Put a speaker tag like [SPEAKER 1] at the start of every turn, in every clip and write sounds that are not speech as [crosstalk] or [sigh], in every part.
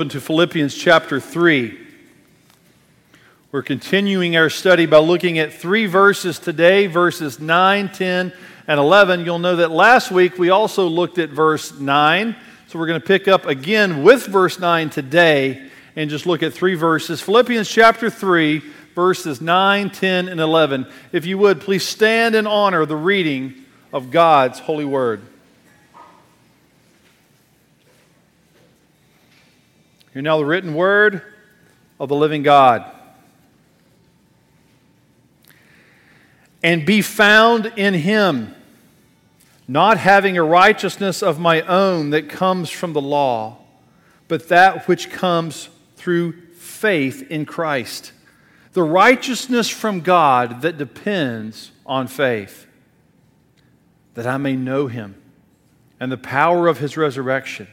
[SPEAKER 1] Open to Philippians chapter 3. We're continuing our study by looking at three verses today verses 9, 10, and 11. You'll know that last week we also looked at verse 9. So we're going to pick up again with verse 9 today and just look at three verses. Philippians chapter 3, verses 9, 10, and 11. If you would, please stand in honor of the reading of God's holy word. Hear now the written word of the living God. And be found in him, not having a righteousness of my own that comes from the law, but that which comes through faith in Christ. The righteousness from God that depends on faith, that I may know him and the power of his resurrection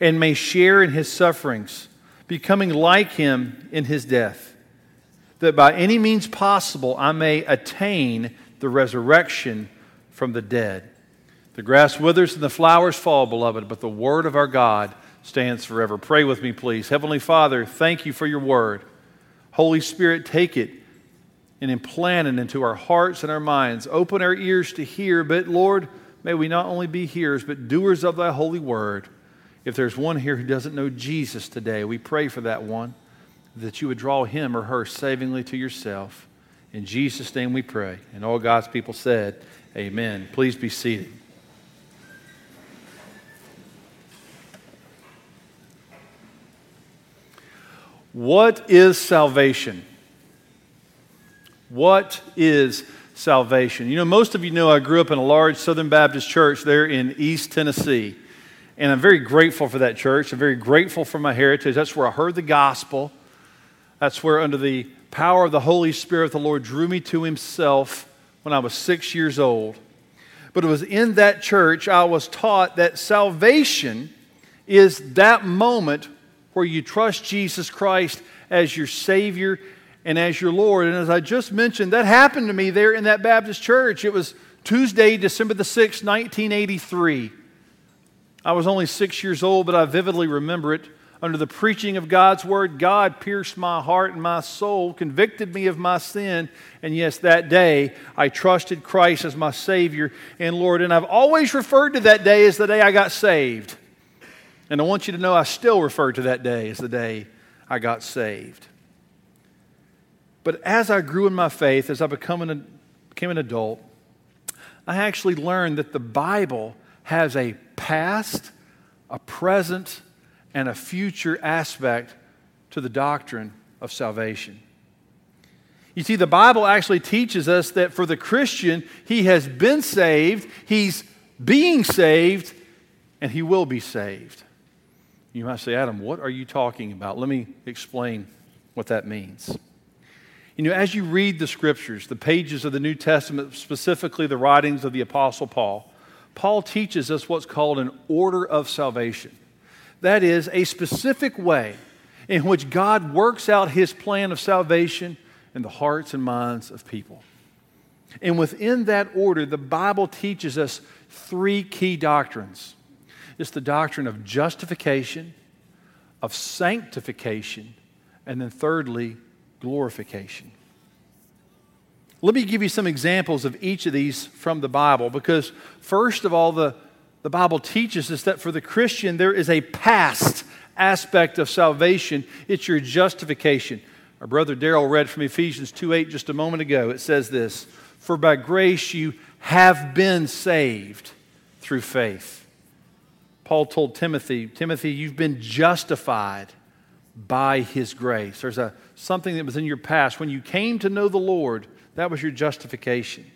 [SPEAKER 1] and may share in his sufferings, becoming like him in his death, that by any means possible I may attain the resurrection from the dead. The grass withers and the flowers fall, beloved, but the word of our God stands forever. Pray with me, please. Heavenly Father, thank you for your word. Holy Spirit, take it and implant it into our hearts and our minds. Open our ears to hear, but Lord, may we not only be hearers, but doers of thy holy word. If there's one here who doesn't know Jesus today, we pray for that one, that you would draw him or her savingly to yourself. In Jesus' name we pray. And all God's people said, Amen. Please be seated. What is salvation? What is salvation? You know, most of you know I grew up in a large Southern Baptist church there in East Tennessee. And I'm very grateful for that church. I'm very grateful for my heritage. That's where I heard the gospel. That's where, under the power of the Holy Spirit, the Lord drew me to Himself when I was six years old. But it was in that church I was taught that salvation is that moment where you trust Jesus Christ as your Savior and as your Lord. And as I just mentioned, that happened to me there in that Baptist church. It was Tuesday, December the 6th, 1983. I was only six years old, but I vividly remember it. Under the preaching of God's word, God pierced my heart and my soul, convicted me of my sin. And yes, that day I trusted Christ as my Savior and Lord. And I've always referred to that day as the day I got saved. And I want you to know I still refer to that day as the day I got saved. But as I grew in my faith, as I became an adult, I actually learned that the Bible has a past, a present, and a future aspect to the doctrine of salvation. You see, the Bible actually teaches us that for the Christian, he has been saved, he's being saved, and he will be saved. You might say, Adam, what are you talking about? Let me explain what that means. You know, as you read the scriptures, the pages of the New Testament, specifically the writings of the Apostle Paul, Paul teaches us what's called an order of salvation. That is, a specific way in which God works out his plan of salvation in the hearts and minds of people. And within that order, the Bible teaches us three key doctrines it's the doctrine of justification, of sanctification, and then thirdly, glorification. Let me give you some examples of each of these from the Bible because, first of all, the, the Bible teaches us that for the Christian, there is a past aspect of salvation, it's your justification. Our brother Daryl read from Ephesians 2 8 just a moment ago. It says this For by grace you have been saved through faith. Paul told Timothy, Timothy, you've been justified by his grace. There's a, something that was in your past. When you came to know the Lord, that was your justification.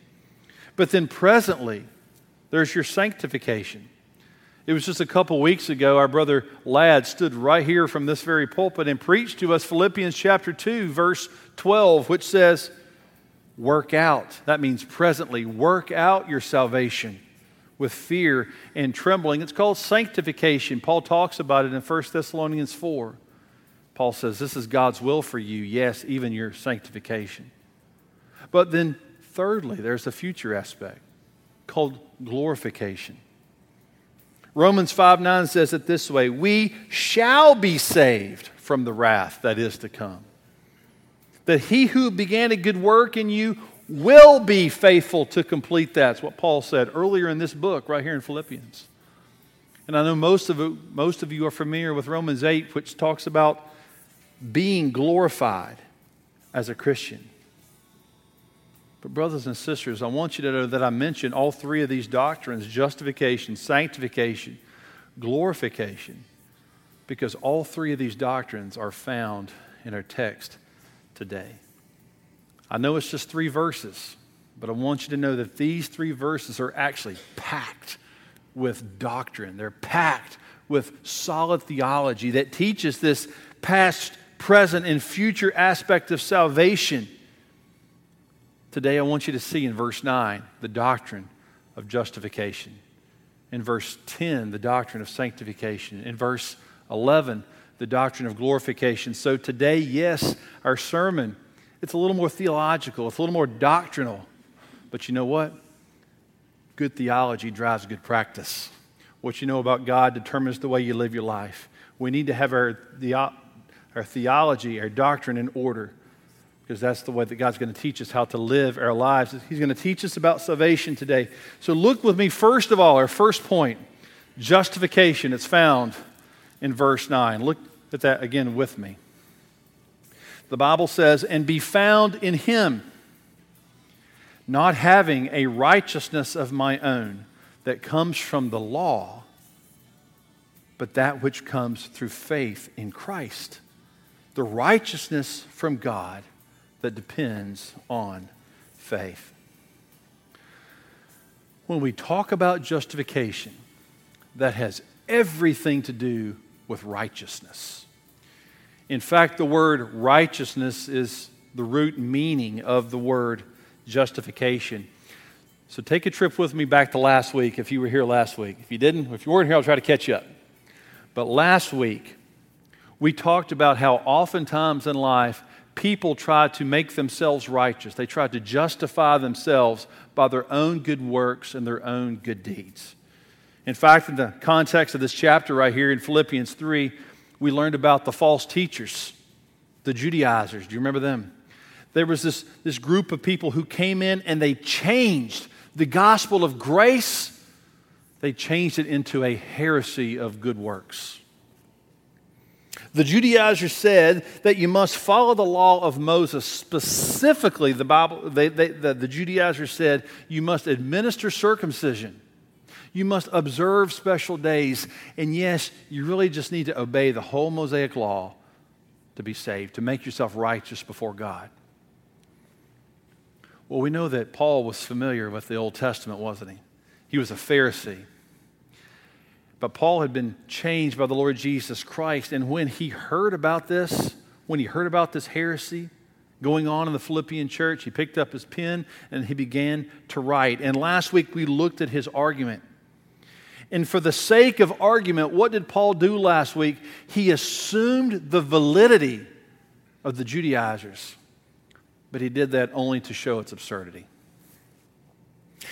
[SPEAKER 1] But then presently, there's your sanctification. It was just a couple weeks ago, our brother Ladd stood right here from this very pulpit and preached to us Philippians chapter 2, verse 12, which says, Work out. That means presently, work out your salvation with fear and trembling. It's called sanctification. Paul talks about it in 1 Thessalonians 4. Paul says, This is God's will for you, yes, even your sanctification. But then, thirdly, there's a future aspect called glorification. Romans 5 9 says it this way We shall be saved from the wrath that is to come. That he who began a good work in you will be faithful to complete that. That's what Paul said earlier in this book, right here in Philippians. And I know most of, it, most of you are familiar with Romans 8, which talks about being glorified as a Christian. But, brothers and sisters, I want you to know that I mentioned all three of these doctrines justification, sanctification, glorification because all three of these doctrines are found in our text today. I know it's just three verses, but I want you to know that these three verses are actually packed with doctrine. They're packed with solid theology that teaches this past, present, and future aspect of salvation. Today, I want you to see in verse 9 the doctrine of justification. In verse 10, the doctrine of sanctification. In verse 11, the doctrine of glorification. So today, yes, our sermon, it's a little more theological, it's a little more doctrinal. But you know what? Good theology drives good practice. What you know about God determines the way you live your life. We need to have our, the, our theology, our doctrine in order because that's the way that God's going to teach us how to live our lives. He's going to teach us about salvation today. So look with me, first of all, our first point justification. It's found in verse 9. Look at that again with me. The Bible says, and be found in him, not having a righteousness of my own that comes from the law, but that which comes through faith in Christ. The righteousness from God that depends on faith. When we talk about justification, that has everything to do with righteousness. In fact, the word righteousness is the root meaning of the word justification. So take a trip with me back to last week if you were here last week. If you didn't, if you weren't here, I'll try to catch you up. But last week, we talked about how oftentimes in life people try to make themselves righteous. They try to justify themselves by their own good works and their own good deeds. In fact, in the context of this chapter right here in Philippians 3, we learned about the false teachers, the Judaizers. Do you remember them? There was this, this group of people who came in and they changed the gospel of grace, they changed it into a heresy of good works. The Judaizers said that you must follow the law of Moses. Specifically, the Bible, they, they, the, the Judaizers said you must administer circumcision. You must observe special days. And yes, you really just need to obey the whole Mosaic law to be saved, to make yourself righteous before God. Well, we know that Paul was familiar with the Old Testament, wasn't he? He was a Pharisee. But Paul had been changed by the Lord Jesus Christ. And when he heard about this, when he heard about this heresy going on in the Philippian church, he picked up his pen and he began to write. And last week we looked at his argument. And for the sake of argument, what did Paul do last week? He assumed the validity of the Judaizers, but he did that only to show its absurdity.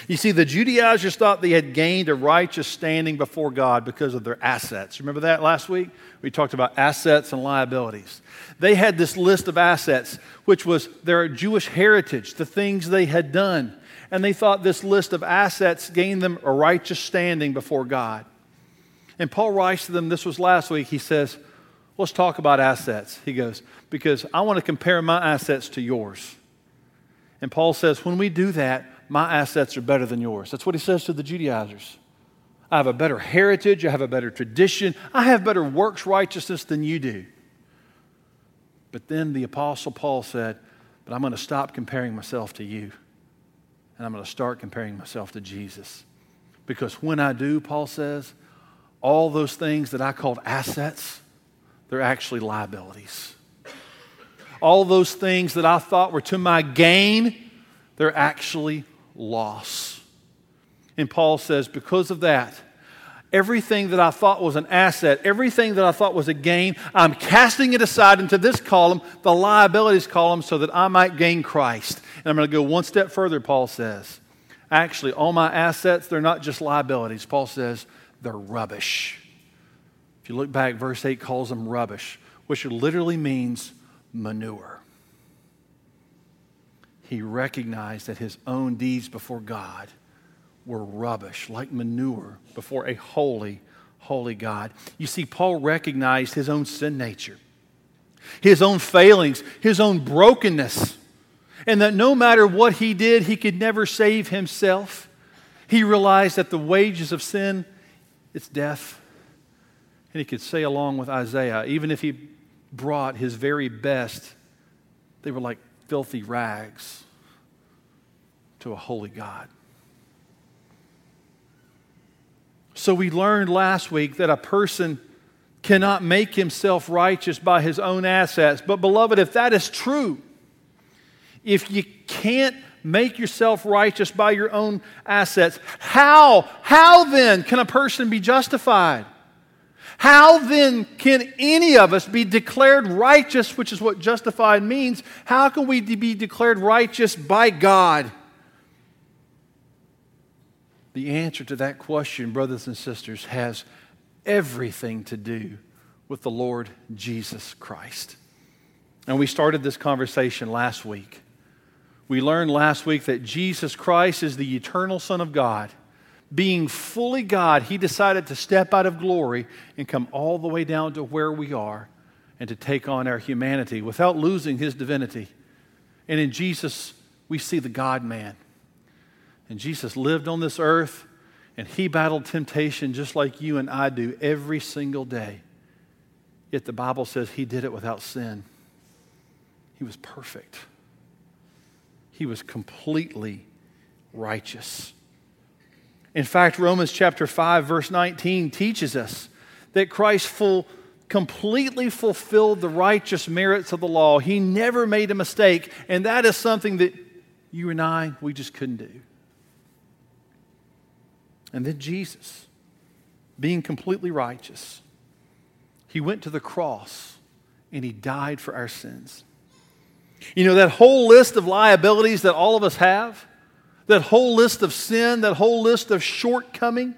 [SPEAKER 1] You see, the Judaizers thought they had gained a righteous standing before God because of their assets. Remember that last week? We talked about assets and liabilities. They had this list of assets, which was their Jewish heritage, the things they had done and they thought this list of assets gained them a righteous standing before God. And Paul writes to them, this was last week, he says, Let's talk about assets. He goes, Because I want to compare my assets to yours. And Paul says, When we do that, my assets are better than yours. That's what he says to the Judaizers. I have a better heritage, I have a better tradition, I have better works righteousness than you do. But then the Apostle Paul said, But I'm going to stop comparing myself to you and I'm going to start comparing myself to Jesus. Because when I do, Paul says, all those things that I called assets, they're actually liabilities. All those things that I thought were to my gain, they're actually loss. And Paul says, because of that, everything that I thought was an asset, everything that I thought was a gain, I'm casting it aside into this column, the liabilities column, so that I might gain Christ. And I'm going to go one step further, Paul says. Actually, all my assets, they're not just liabilities. Paul says, they're rubbish. If you look back, verse 8 calls them rubbish, which literally means manure. He recognized that his own deeds before God were rubbish, like manure before a holy, holy God. You see, Paul recognized his own sin nature, his own failings, his own brokenness, and that no matter what he did, he could never save himself. He realized that the wages of sin, it's death. And he could say along with Isaiah, even if he brought his very best, they were like filthy rags to a holy God. So we learned last week that a person cannot make himself righteous by his own assets. But, beloved, if that is true, if you can't make yourself righteous by your own assets, how, how then can a person be justified? How then can any of us be declared righteous, which is what justified means? How can we be declared righteous by God? The answer to that question, brothers and sisters, has everything to do with the Lord Jesus Christ. And we started this conversation last week. We learned last week that Jesus Christ is the eternal Son of God being fully God, he decided to step out of glory and come all the way down to where we are and to take on our humanity without losing his divinity. And in Jesus, we see the God man. And Jesus lived on this earth and he battled temptation just like you and I do every single day. Yet the Bible says he did it without sin. He was perfect, he was completely righteous. In fact, Romans chapter 5, verse 19 teaches us that Christ full, completely fulfilled the righteous merits of the law. He never made a mistake, and that is something that you and I, we just couldn't do. And then Jesus, being completely righteous, he went to the cross and he died for our sins. You know, that whole list of liabilities that all of us have, that whole list of sin, that whole list of shortcoming,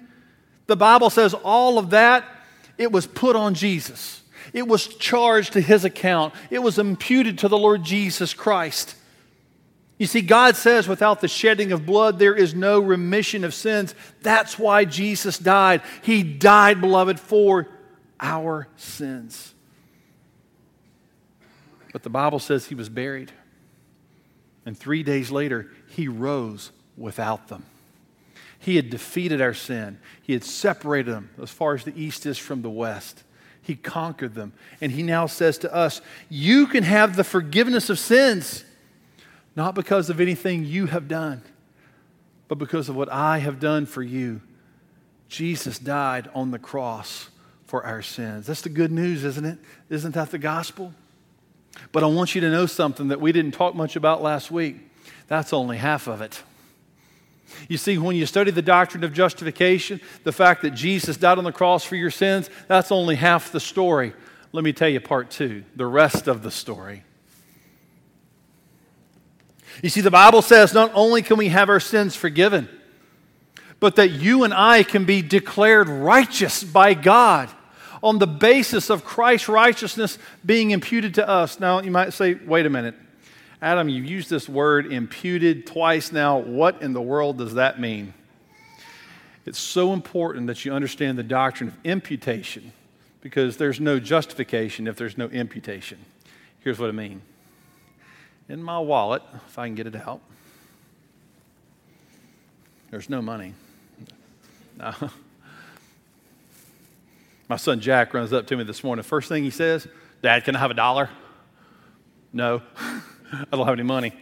[SPEAKER 1] the Bible says all of that, it was put on Jesus. It was charged to his account. It was imputed to the Lord Jesus Christ. You see, God says without the shedding of blood, there is no remission of sins. That's why Jesus died. He died, beloved, for our sins. But the Bible says he was buried. And three days later, he rose without them. He had defeated our sin. He had separated them as far as the east is from the west. He conquered them. And he now says to us, You can have the forgiveness of sins, not because of anything you have done, but because of what I have done for you. Jesus died on the cross for our sins. That's the good news, isn't it? Isn't that the gospel? But I want you to know something that we didn't talk much about last week. That's only half of it. You see, when you study the doctrine of justification, the fact that Jesus died on the cross for your sins, that's only half the story. Let me tell you part two, the rest of the story. You see, the Bible says not only can we have our sins forgiven, but that you and I can be declared righteous by God on the basis of Christ's righteousness being imputed to us. Now, you might say, wait a minute. Adam, you've used this word imputed twice now. What in the world does that mean? It's so important that you understand the doctrine of imputation because there's no justification if there's no imputation. Here's what I mean. In my wallet, if I can get it out, there's no money. No. [laughs] Uh-huh. My son Jack runs up to me this morning. First thing he says, Dad, can I have a dollar? No. [laughs] I don't have any money.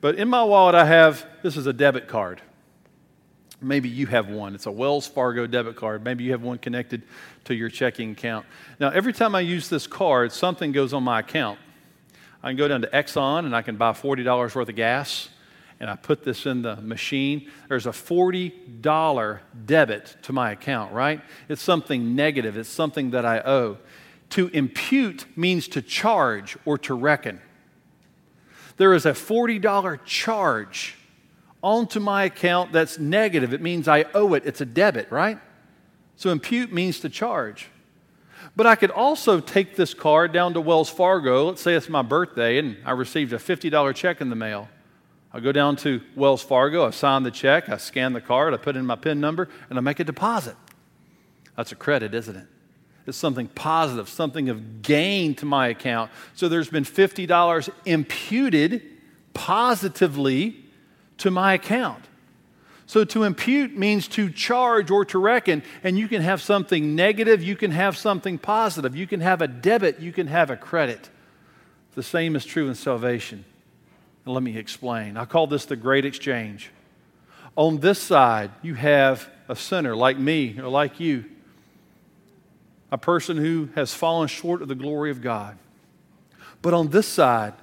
[SPEAKER 1] but in my wallet, I have this is a debit card. Maybe you have one. It's a Wells Fargo debit card. Maybe you have one connected to your checking account. Now, every time I use this card, something goes on my account. I can go down to Exxon and I can buy $40 worth of gas, and I put this in the machine. There's a $40 debit to my account, right? It's something negative, it's something that I owe. To impute means to charge or to reckon there is a $40 charge onto my account that's negative. It means I owe it. It's a debit, right? So impute means to charge. But I could also take this card down to Wells Fargo. Let's say it's my birthday and I received a $50 check in the mail. I go down to Wells Fargo, I sign the check, I scan the card, I put in my PIN number, and I make a deposit. That's a credit, isn't it? It's something positive, something of gain to my account. So there's been $50 imputed positively to my account. So to impute means to charge or to reckon, and you can have something negative, you can have something positive, you can have a debit, you can have a credit. The same is true in salvation. And let me explain. I call this the great exchange. On this side, you have a sinner like me or like you, a person who has fallen short of the glory of God. But on this side,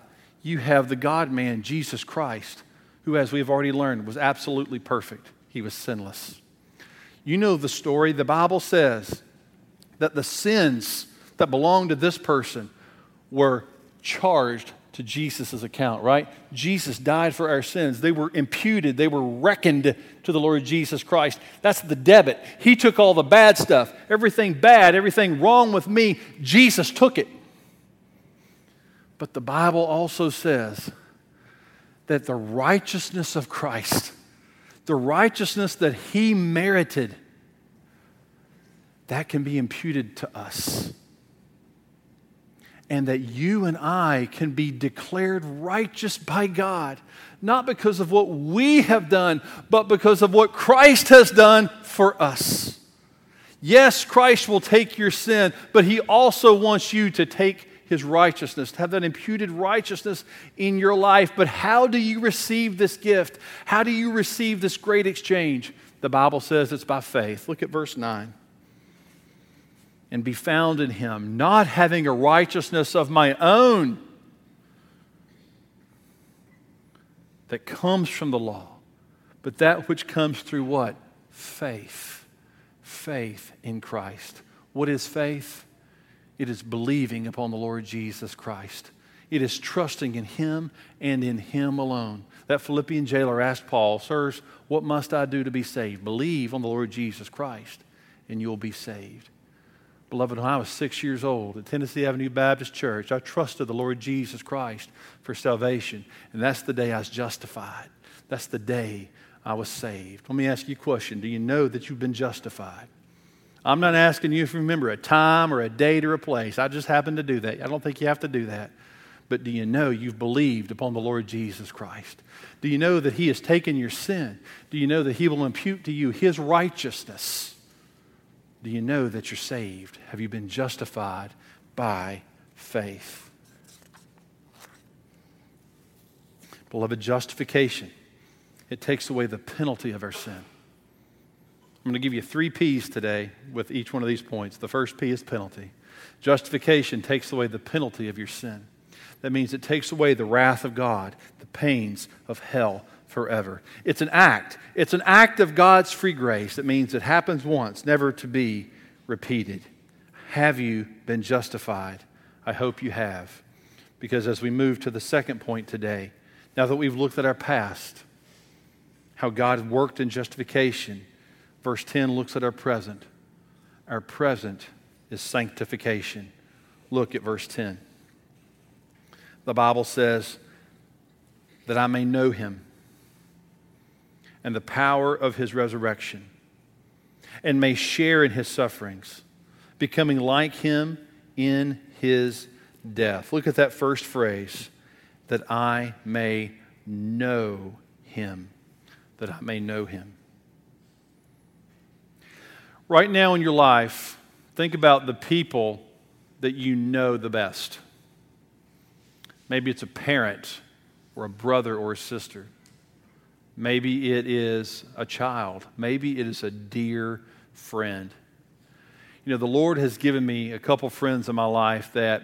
[SPEAKER 1] you have the God man, Jesus Christ who, as we've already learned, was absolutely perfect. He was sinless. You know the story. The Bible says that the sins that belonged to this person were charged to Jesus' account, right? Jesus died for our sins. They were imputed, they were reckoned to the Lord Jesus Christ. That's the debit. He took all the bad stuff, everything bad, everything wrong with me, Jesus took it. But the Bible also says that the righteousness of Christ, the righteousness that he merited, that can be imputed to us. And that you and I can be declared righteous by God, not because of what we have done, but because of what Christ has done for us. Yes, Christ will take your sin, but he also wants you to take his righteousness, to have that imputed righteousness in your life. But how do you receive this gift? How do you receive this great exchange? The Bible says it's by faith. Look at verse 9. And be found in him, not having a righteousness of my own that comes from the law, but that which comes through what? Faith. Faith in Christ. What is faith? It is believing upon the Lord Jesus Christ. It is trusting in Him and in Him alone. That Philippian jailer asked Paul, Sirs, what must I do to be saved? Believe on the Lord Jesus Christ, and you'll be saved. Beloved, when I was six years old at Tennessee Avenue Baptist Church, I trusted the Lord Jesus Christ for salvation, and that's the day I was justified. That's the day I was saved. Let me ask you a question Do you know that you've been justified? I'm not asking you if you remember a time or a date or a place. I just happen to do that. I don't think you have to do that. But do you know you've believed upon the Lord Jesus Christ? Do you know that He has taken your sin? Do you know that He will impute to you His righteousness? Do you know that you're saved? Have you been justified by faith? Beloved, justification, it takes away the penalty of our sin. I'm going to give you three P's today with each one of these points. The first P is penalty. Justification takes away the penalty of your sin. That means it takes away the wrath of God, the pains of hell forever. It's an act. It's an act of God's free grace. That means it happens once, never to be repeated. Have you been justified? I hope you have. Because as we move to the second point today, now that we've looked at our past, how God worked in justification, Verse 10 looks at our present. Our present is sanctification. Look at verse 10. The Bible says, that I may know him and the power of his resurrection, and may share in his sufferings, becoming like him in his death. Look at that first phrase that I may know him. That I may know him. Right now in your life, think about the people that you know the best. Maybe it's a parent or a brother or a sister. Maybe it is a child. Maybe it is a dear friend. You know, the Lord has given me a couple friends in my life that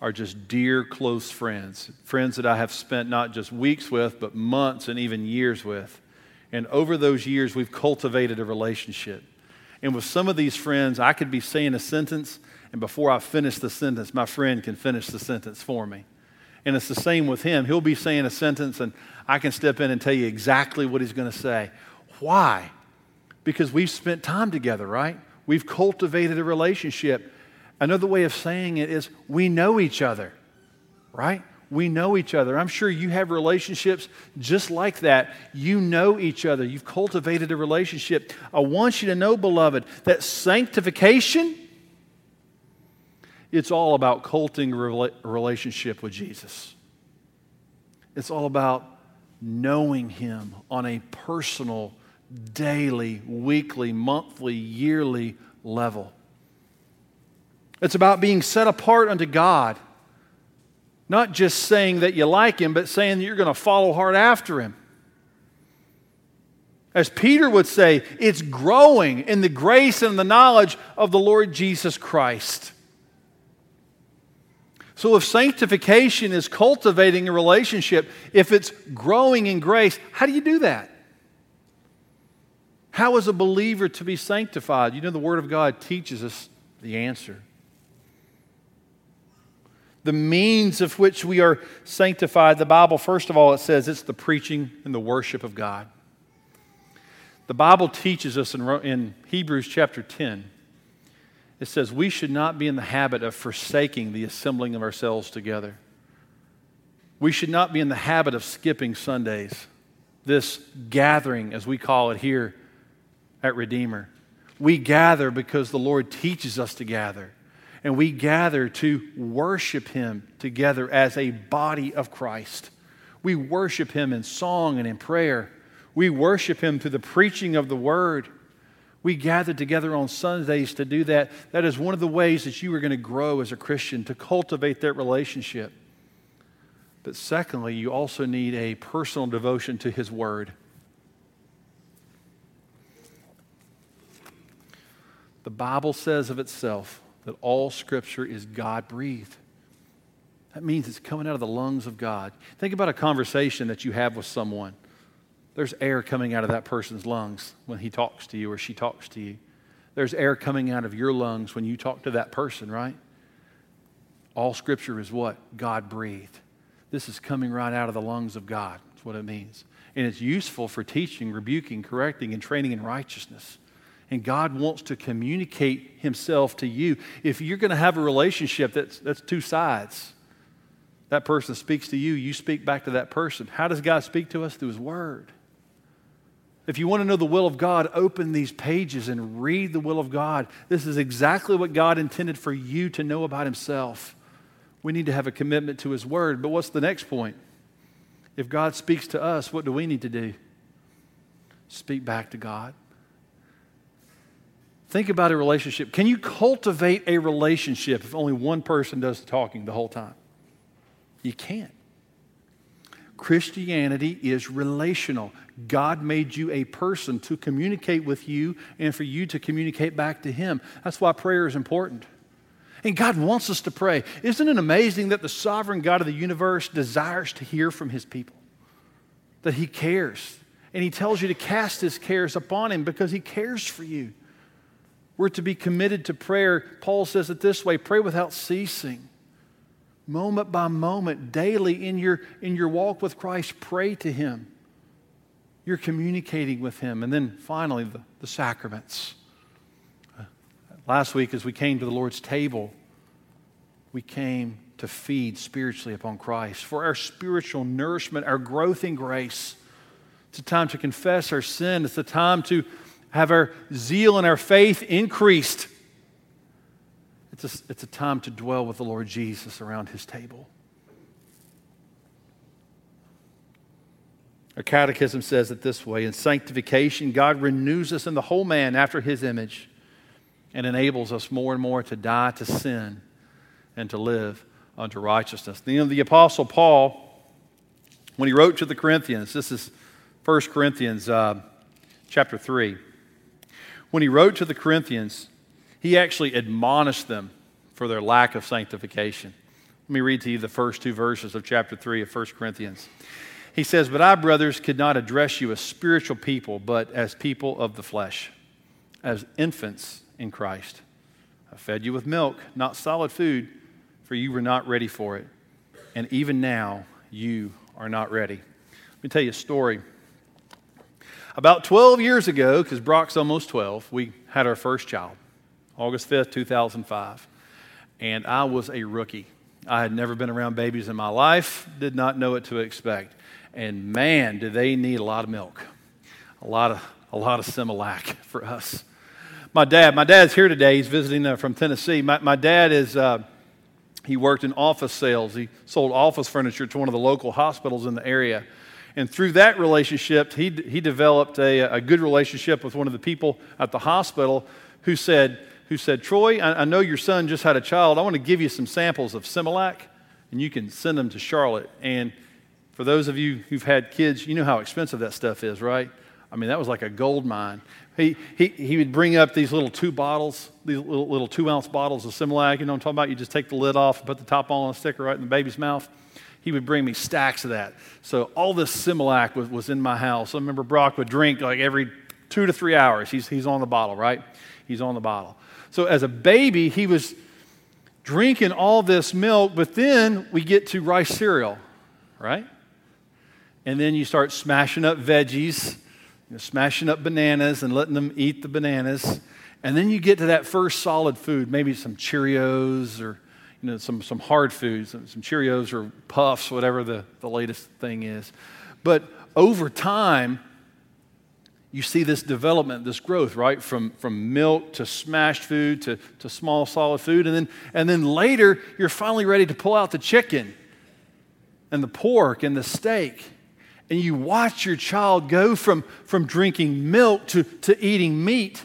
[SPEAKER 1] are just dear, close friends. Friends that I have spent not just weeks with, but months and even years with. And over those years, we've cultivated a relationship. And with some of these friends, I could be saying a sentence, and before I finish the sentence, my friend can finish the sentence for me. And it's the same with him. He'll be saying a sentence, and I can step in and tell you exactly what he's going to say. Why? Because we've spent time together, right? We've cultivated a relationship. Another way of saying it is we know each other, right? We know each other. I'm sure you have relationships just like that. You know each other. You've cultivated a relationship. I want you to know, beloved, that sanctification, it's all about culting relationship with Jesus. It's all about knowing Him on a personal, daily, weekly, monthly, yearly level. It's about being set apart unto God. Not just saying that you like Him, but saying that you're going to follow hard after Him. As Peter would say, it's growing in the grace and the knowledge of the Lord Jesus Christ. So, if sanctification is cultivating a relationship, if it's growing in grace, how do you do that? How is a believer to be sanctified? You know, the Word of God teaches us the answer. The means of which we are sanctified, the Bible, first of all, it says it's the preaching and the worship of God. The Bible teaches us in, Hebrews chapter 10 it says we should not be in the habit of forsaking the assembling of ourselves together. We should not be in the habit of skipping Sundays, this gathering, as we call it here at Redeemer. We gather because the Lord teaches us to gather, and we gather to worship Him together as a body of Christ. We worship Him in song and in prayer. We worship Him through the preaching of the Word. We gather together on Sundays to do that. That is one of the ways that you are going to grow as a Christian, to cultivate that relationship. But secondly, you also need a personal devotion to His Word. The Bible says of itself that all Scripture is God breathed. That means it's coming out of the lungs of God. Think about a conversation that you have with someone. There's air coming out of that person's lungs when he talks to you or she talks to you. There's air coming out of your lungs when you talk to that person, right? All scripture is what? God breathed. This is coming right out of the lungs of God. That's what it means. And it's useful for teaching, rebuking, correcting, and training in righteousness. And God wants to communicate Himself to you. If you're going to have a relationship that's, that's two sides, that person speaks to you, you speak back to that person. How does God speak to us? Through His Word. If you want to know the will of God, open these pages and read the will of God. This is exactly what God intended for you to know about Himself. We need to have a commitment to His Word. But what's the next point? If God speaks to us, what do we need to do? Speak back to God. Think about a relationship. Can you cultivate a relationship if only one person does the talking the whole time? You can't. Christianity is relational. God made you a person to communicate with you and for you to communicate back to Him. That's why prayer is important. And God wants us to pray. Isn't it amazing that the sovereign God of the universe desires to hear from His people? That He cares. And He tells you to cast His cares upon Him because He cares for you. We're to be committed to prayer. Paul says it this way pray without ceasing moment by moment, daily in your, in your walk with Christ, pray to Him. You're communicating with Him. And then finally, the, the sacraments. Last week, as we came to the Lord's table, we came to feed spiritually upon Christ for our spiritual nourishment, our growth in grace. It's a time to confess our sin. It's a time to have our zeal and our faith increased. It's a, it's a time to dwell with the Lord Jesus around his table. Our catechism says it this way In sanctification, God renews us in the whole man after his image and enables us more and more to die to sin and to live unto righteousness. Know, the Apostle Paul, when he wrote to the Corinthians, this is 1 Corinthians uh, chapter 3. When he wrote to the Corinthians, he actually admonished them for their lack of sanctification. Let me read to you the first two verses of chapter 3 of 1 Corinthians. He says, But I, brothers, could not address you as spiritual people, but as people of the flesh, as infants in Christ. I fed you with milk, not solid food, for you were not ready for it. And even now, you are not ready. Let me tell you a story. About 12 years ago, because Brock's almost 12, we had our first child. August 5th, 2005. And I was a rookie. I had never been around babies in my life, did not know what to expect. And man, do they need a lot of milk. A lot of, a lot of Similac [laughs] for us. My dad, my dad's here today. He's visiting uh, from Tennessee. My, my dad is, uh, he worked in office sales. He sold office furniture to one of the local hospitals in the area. And through that relationship, he, he developed a, a good relationship with one of the people at the hospital who said, who said Troy, I, I know your son just had a child. I want to give you some samples of Similac, and you can send them to Charlotte. And for those of you who've had kids, you know how expensive that stuff is, right? I mean, that was like a gold mine. He, he, he would bring up these little two bottles, these little, little two ounce bottles of Similac. You know what I'm talking about? You just take the lid off and put the top on a sticker right in the baby's mouth he would bring me stacks of that. So all this Similac was, was in my house. I remember Brock would drink like every two to three hours. He's, he's on the bottle, right? He's on the bottle. So as a baby, he was drinking all this milk, but then we get to rice cereal, right? And then you start smashing up veggies, you know, smashing up bananas and letting them eat the bananas. And then you get to that first solid food, maybe some Cheerios or you know, some, some hard foods, some Cheerios or Puffs, whatever the, the latest thing is. But over time, you see this development, this growth, right? From, from milk to smashed food to, to small solid food. And then, and then later, you're finally ready to pull out the chicken and the pork and the steak. And you watch your child go from, from drinking milk to, to eating meat.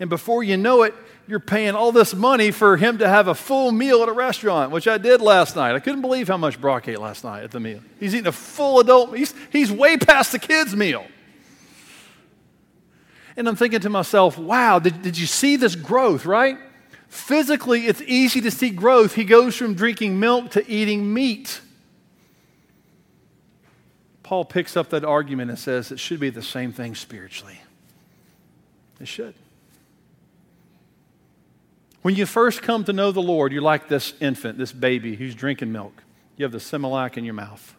[SPEAKER 1] And before you know it, you're paying all this money for him to have a full meal at a restaurant, which I did last night. I couldn't believe how much Brock ate last night at the meal. He's eating a full adult, he's, he's way past the kids' meal. And I'm thinking to myself, wow, did, did you see this growth, right? Physically, it's easy to see growth. He goes from drinking milk to eating meat. Paul picks up that argument and says it should be the same thing spiritually. It should. When you first come to know the Lord, you're like this infant, this baby who's drinking milk. You have the Similac in your mouth.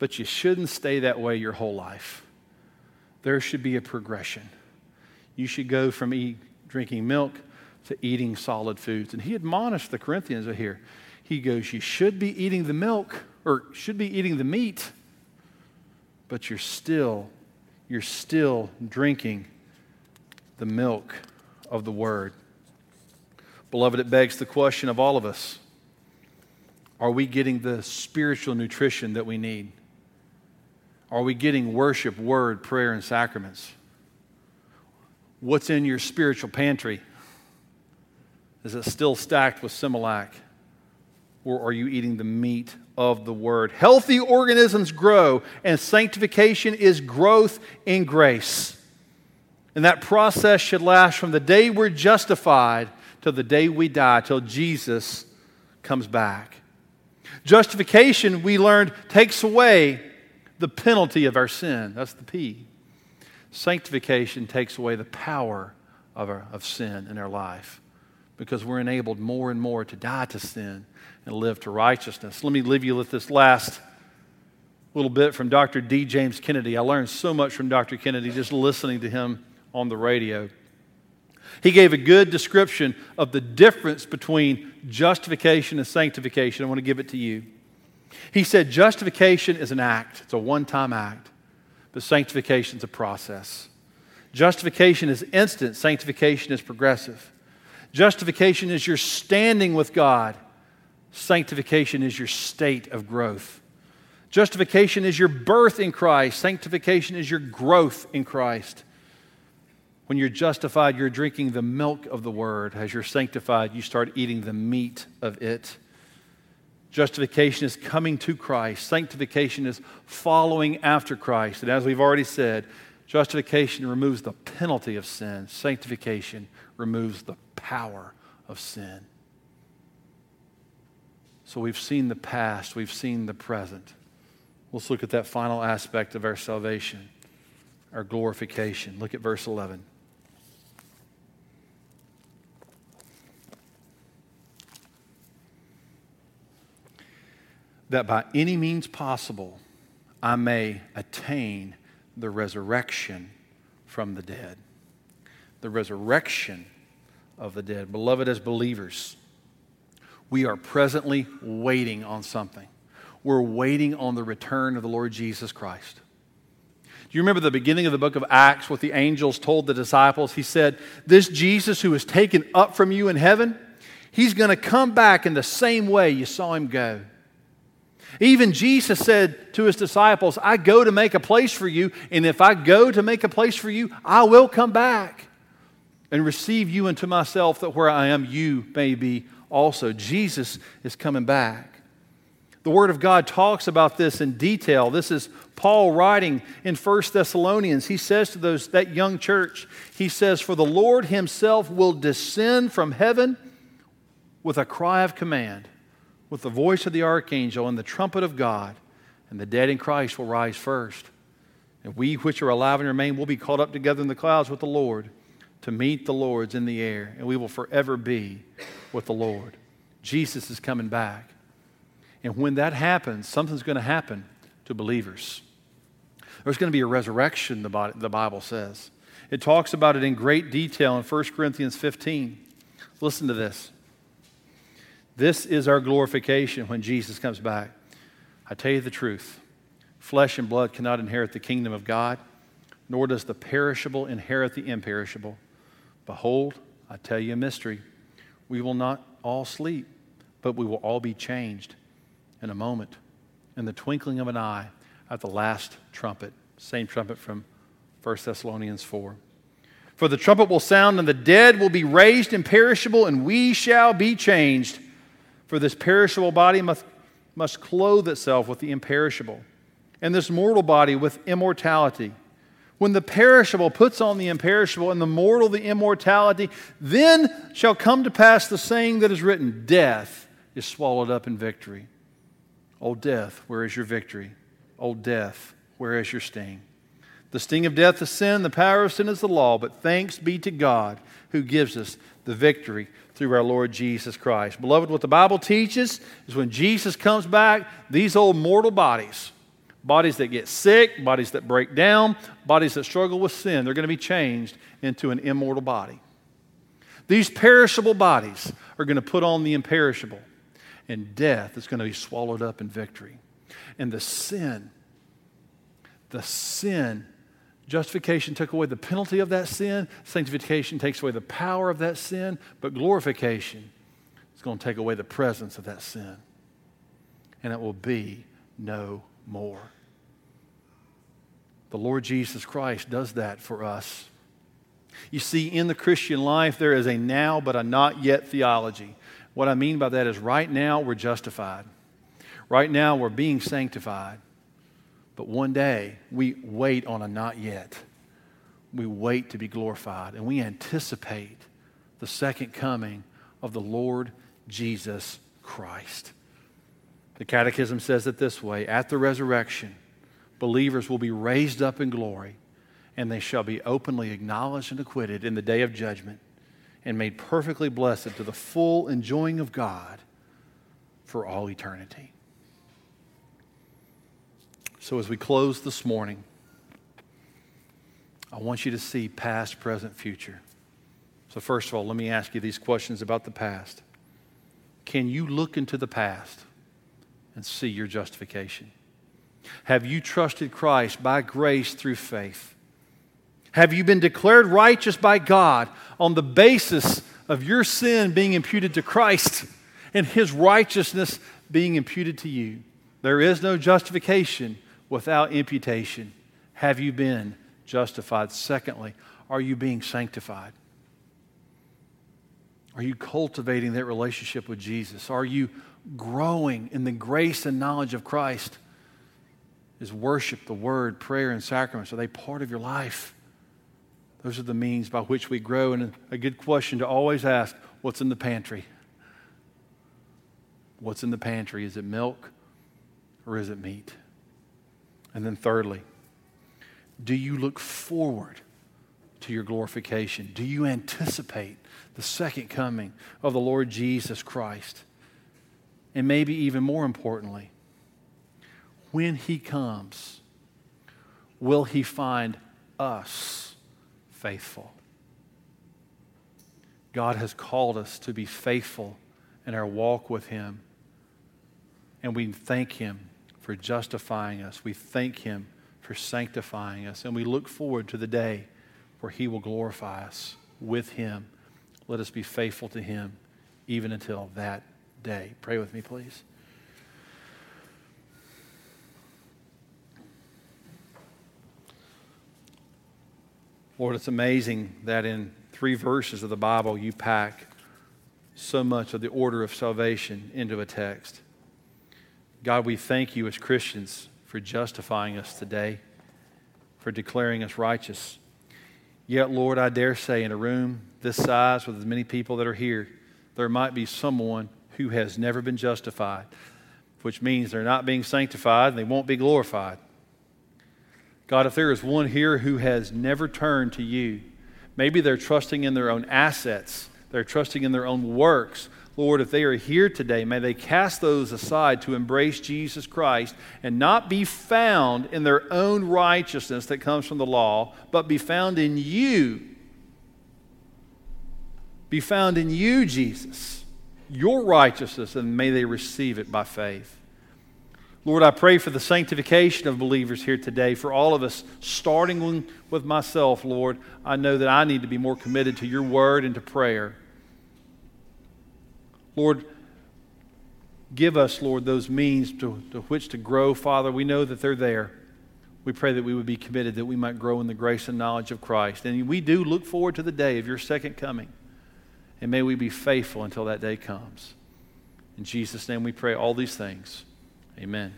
[SPEAKER 1] But you shouldn't stay that way your whole life. There should be a progression. You should go from eat, drinking milk to eating solid foods. And he admonished the Corinthians here. He goes, You should be eating the milk or should be eating the meat, but you're still, you're still drinking the milk of the word. Beloved, it begs the question of all of us Are we getting the spiritual nutrition that we need? Are we getting worship, word, prayer, and sacraments? What's in your spiritual pantry? Is it still stacked with Similac? Or are you eating the meat of the word? Healthy organisms grow, and sanctification is growth in grace. And that process should last from the day we're justified till the day we die, till Jesus comes back. Justification, we learned, takes away the penalty of our sin. That's the P. Sanctification takes away the power of, our, of sin in our life because we're enabled more and more to die to sin and live to righteousness. Let me leave you with this last little bit from Dr. D. James Kennedy. I learned so much from Dr. Kennedy just listening to him on the radio. He gave a good description of the difference between justification and sanctification. I want to give it to you. He said justification is an act, it's a one time act, but sanctification is a process. Justification is instant, sanctification is progressive. Justification is your standing with God, sanctification is your state of growth. Justification is your birth in Christ, sanctification is your growth in Christ. When you're justified, you're drinking the milk of the word. As you're sanctified, you start eating the meat of it. Justification is coming to Christ. Sanctification is following after Christ. And as we've already said, justification removes the penalty of sin, sanctification removes the power of sin. So we've seen the past, we've seen the present. Let's look at that final aspect of our salvation, our glorification. Look at verse 11. That by any means possible I may attain the resurrection from the dead. The resurrection of the dead. Beloved, as believers, we are presently waiting on something. We're waiting on the return of the Lord Jesus Christ. Do you remember the beginning of the book of Acts, what the angels told the disciples? He said, This Jesus who was taken up from you in heaven, he's going to come back in the same way you saw him go. Even Jesus said to his disciples, I go to make a place for you, and if I go to make a place for you, I will come back and receive you into myself, that where I am, you may be also. Jesus is coming back. The Word of God talks about this in detail. This is Paul writing in 1 Thessalonians. He says to those, that young church, he says, For the Lord himself will descend from heaven with a cry of command, with the voice of the archangel and the trumpet of God, and the dead in Christ will rise first. And we which are alive and remain will be caught up together in the clouds with the Lord to meet the Lord's in the air, and we will forever be with the Lord. Jesus is coming back. And when that happens, something's going to happen to believers. There's going to be a resurrection, the Bible says. It talks about it in great detail in 1 Corinthians 15. Listen to this. This is our glorification when Jesus comes back. I tell you the truth flesh and blood cannot inherit the kingdom of God, nor does the perishable inherit the imperishable. Behold, I tell you a mystery. We will not all sleep, but we will all be changed in a moment, in the twinkling of an eye, at the last trumpet. Same trumpet from 1 Thessalonians 4. For the trumpet will sound, and the dead will be raised imperishable, and we shall be changed. For this perishable body must, must clothe itself with the imperishable, and this mortal body with immortality. When the perishable puts on the imperishable, and the mortal the immortality, then shall come to pass the saying that is written Death is swallowed up in victory. O death, where is your victory? O death, where is your sting? The sting of death is sin, the power of sin is the law, but thanks be to God who gives us the victory through our Lord Jesus Christ. Beloved, what the Bible teaches is when Jesus comes back, these old mortal bodies, bodies that get sick, bodies that break down, bodies that struggle with sin, they're going to be changed into an immortal body. These perishable bodies are going to put on the imperishable and death is going to be swallowed up in victory. And the sin, the sin, justification took away the penalty of that sin, sanctification takes away the power of that sin, but glorification is going to take away the presence of that sin. And it will be no more. The Lord Jesus Christ does that for us. You see, in the Christian life, there is a now but a not yet theology. What I mean by that is right now we're justified. Right now we're being sanctified. But one day we wait on a not yet. We wait to be glorified and we anticipate the second coming of the Lord Jesus Christ. The Catechism says it this way At the resurrection, believers will be raised up in glory, and they shall be openly acknowledged and acquitted in the day of judgment and made perfectly blessed to the full enjoying of God for all eternity. So, as we close this morning, I want you to see past, present, future. So, first of all, let me ask you these questions about the past. Can you look into the past and see your justification? Have you trusted Christ by grace through faith? Have you been declared righteous by God on the basis of your sin being imputed to Christ and his righteousness being imputed to you? There is no justification without imputation. Have you been justified? Secondly, are you being sanctified? Are you cultivating that relationship with Jesus? Are you growing in the grace and knowledge of Christ? Is worship, the word, prayer, and sacraments, are they part of your life? Those are the means by which we grow. And a good question to always ask what's in the pantry? What's in the pantry? Is it milk or is it meat? And then, thirdly, do you look forward to your glorification? Do you anticipate the second coming of the Lord Jesus Christ? And maybe even more importantly, when he comes, will he find us? faithful. God has called us to be faithful in our walk with Him. And we thank Him for justifying us. We thank Him for sanctifying us. And we look forward to the day where He will glorify us with Him. Let us be faithful to Him even until that day. Pray with me, please. Lord, it's amazing that in three verses of the Bible you pack so much of the order of salvation into a text. God, we thank you as Christians for justifying us today, for declaring us righteous. Yet, Lord, I dare say in a room this size with as many people that are here, there might be someone who has never been justified, which means they're not being sanctified and they won't be glorified. God, if there is one here who has never turned to you, maybe they're trusting in their own assets, they're trusting in their own works. Lord, if they are here today, may they cast those aside to embrace Jesus Christ and not be found in their own righteousness that comes from the law, but be found in you. Be found in you, Jesus, your righteousness, and may they receive it by faith. Lord, I pray for the sanctification of believers here today, for all of us, starting with myself, Lord. I know that I need to be more committed to your word and to prayer. Lord, give us, Lord, those means to, to which to grow, Father. We know that they're there. We pray that we would be committed, that we might grow in the grace and knowledge of Christ. And we do look forward to the day of your second coming. And may we be faithful until that day comes. In Jesus' name we pray all these things. Amen.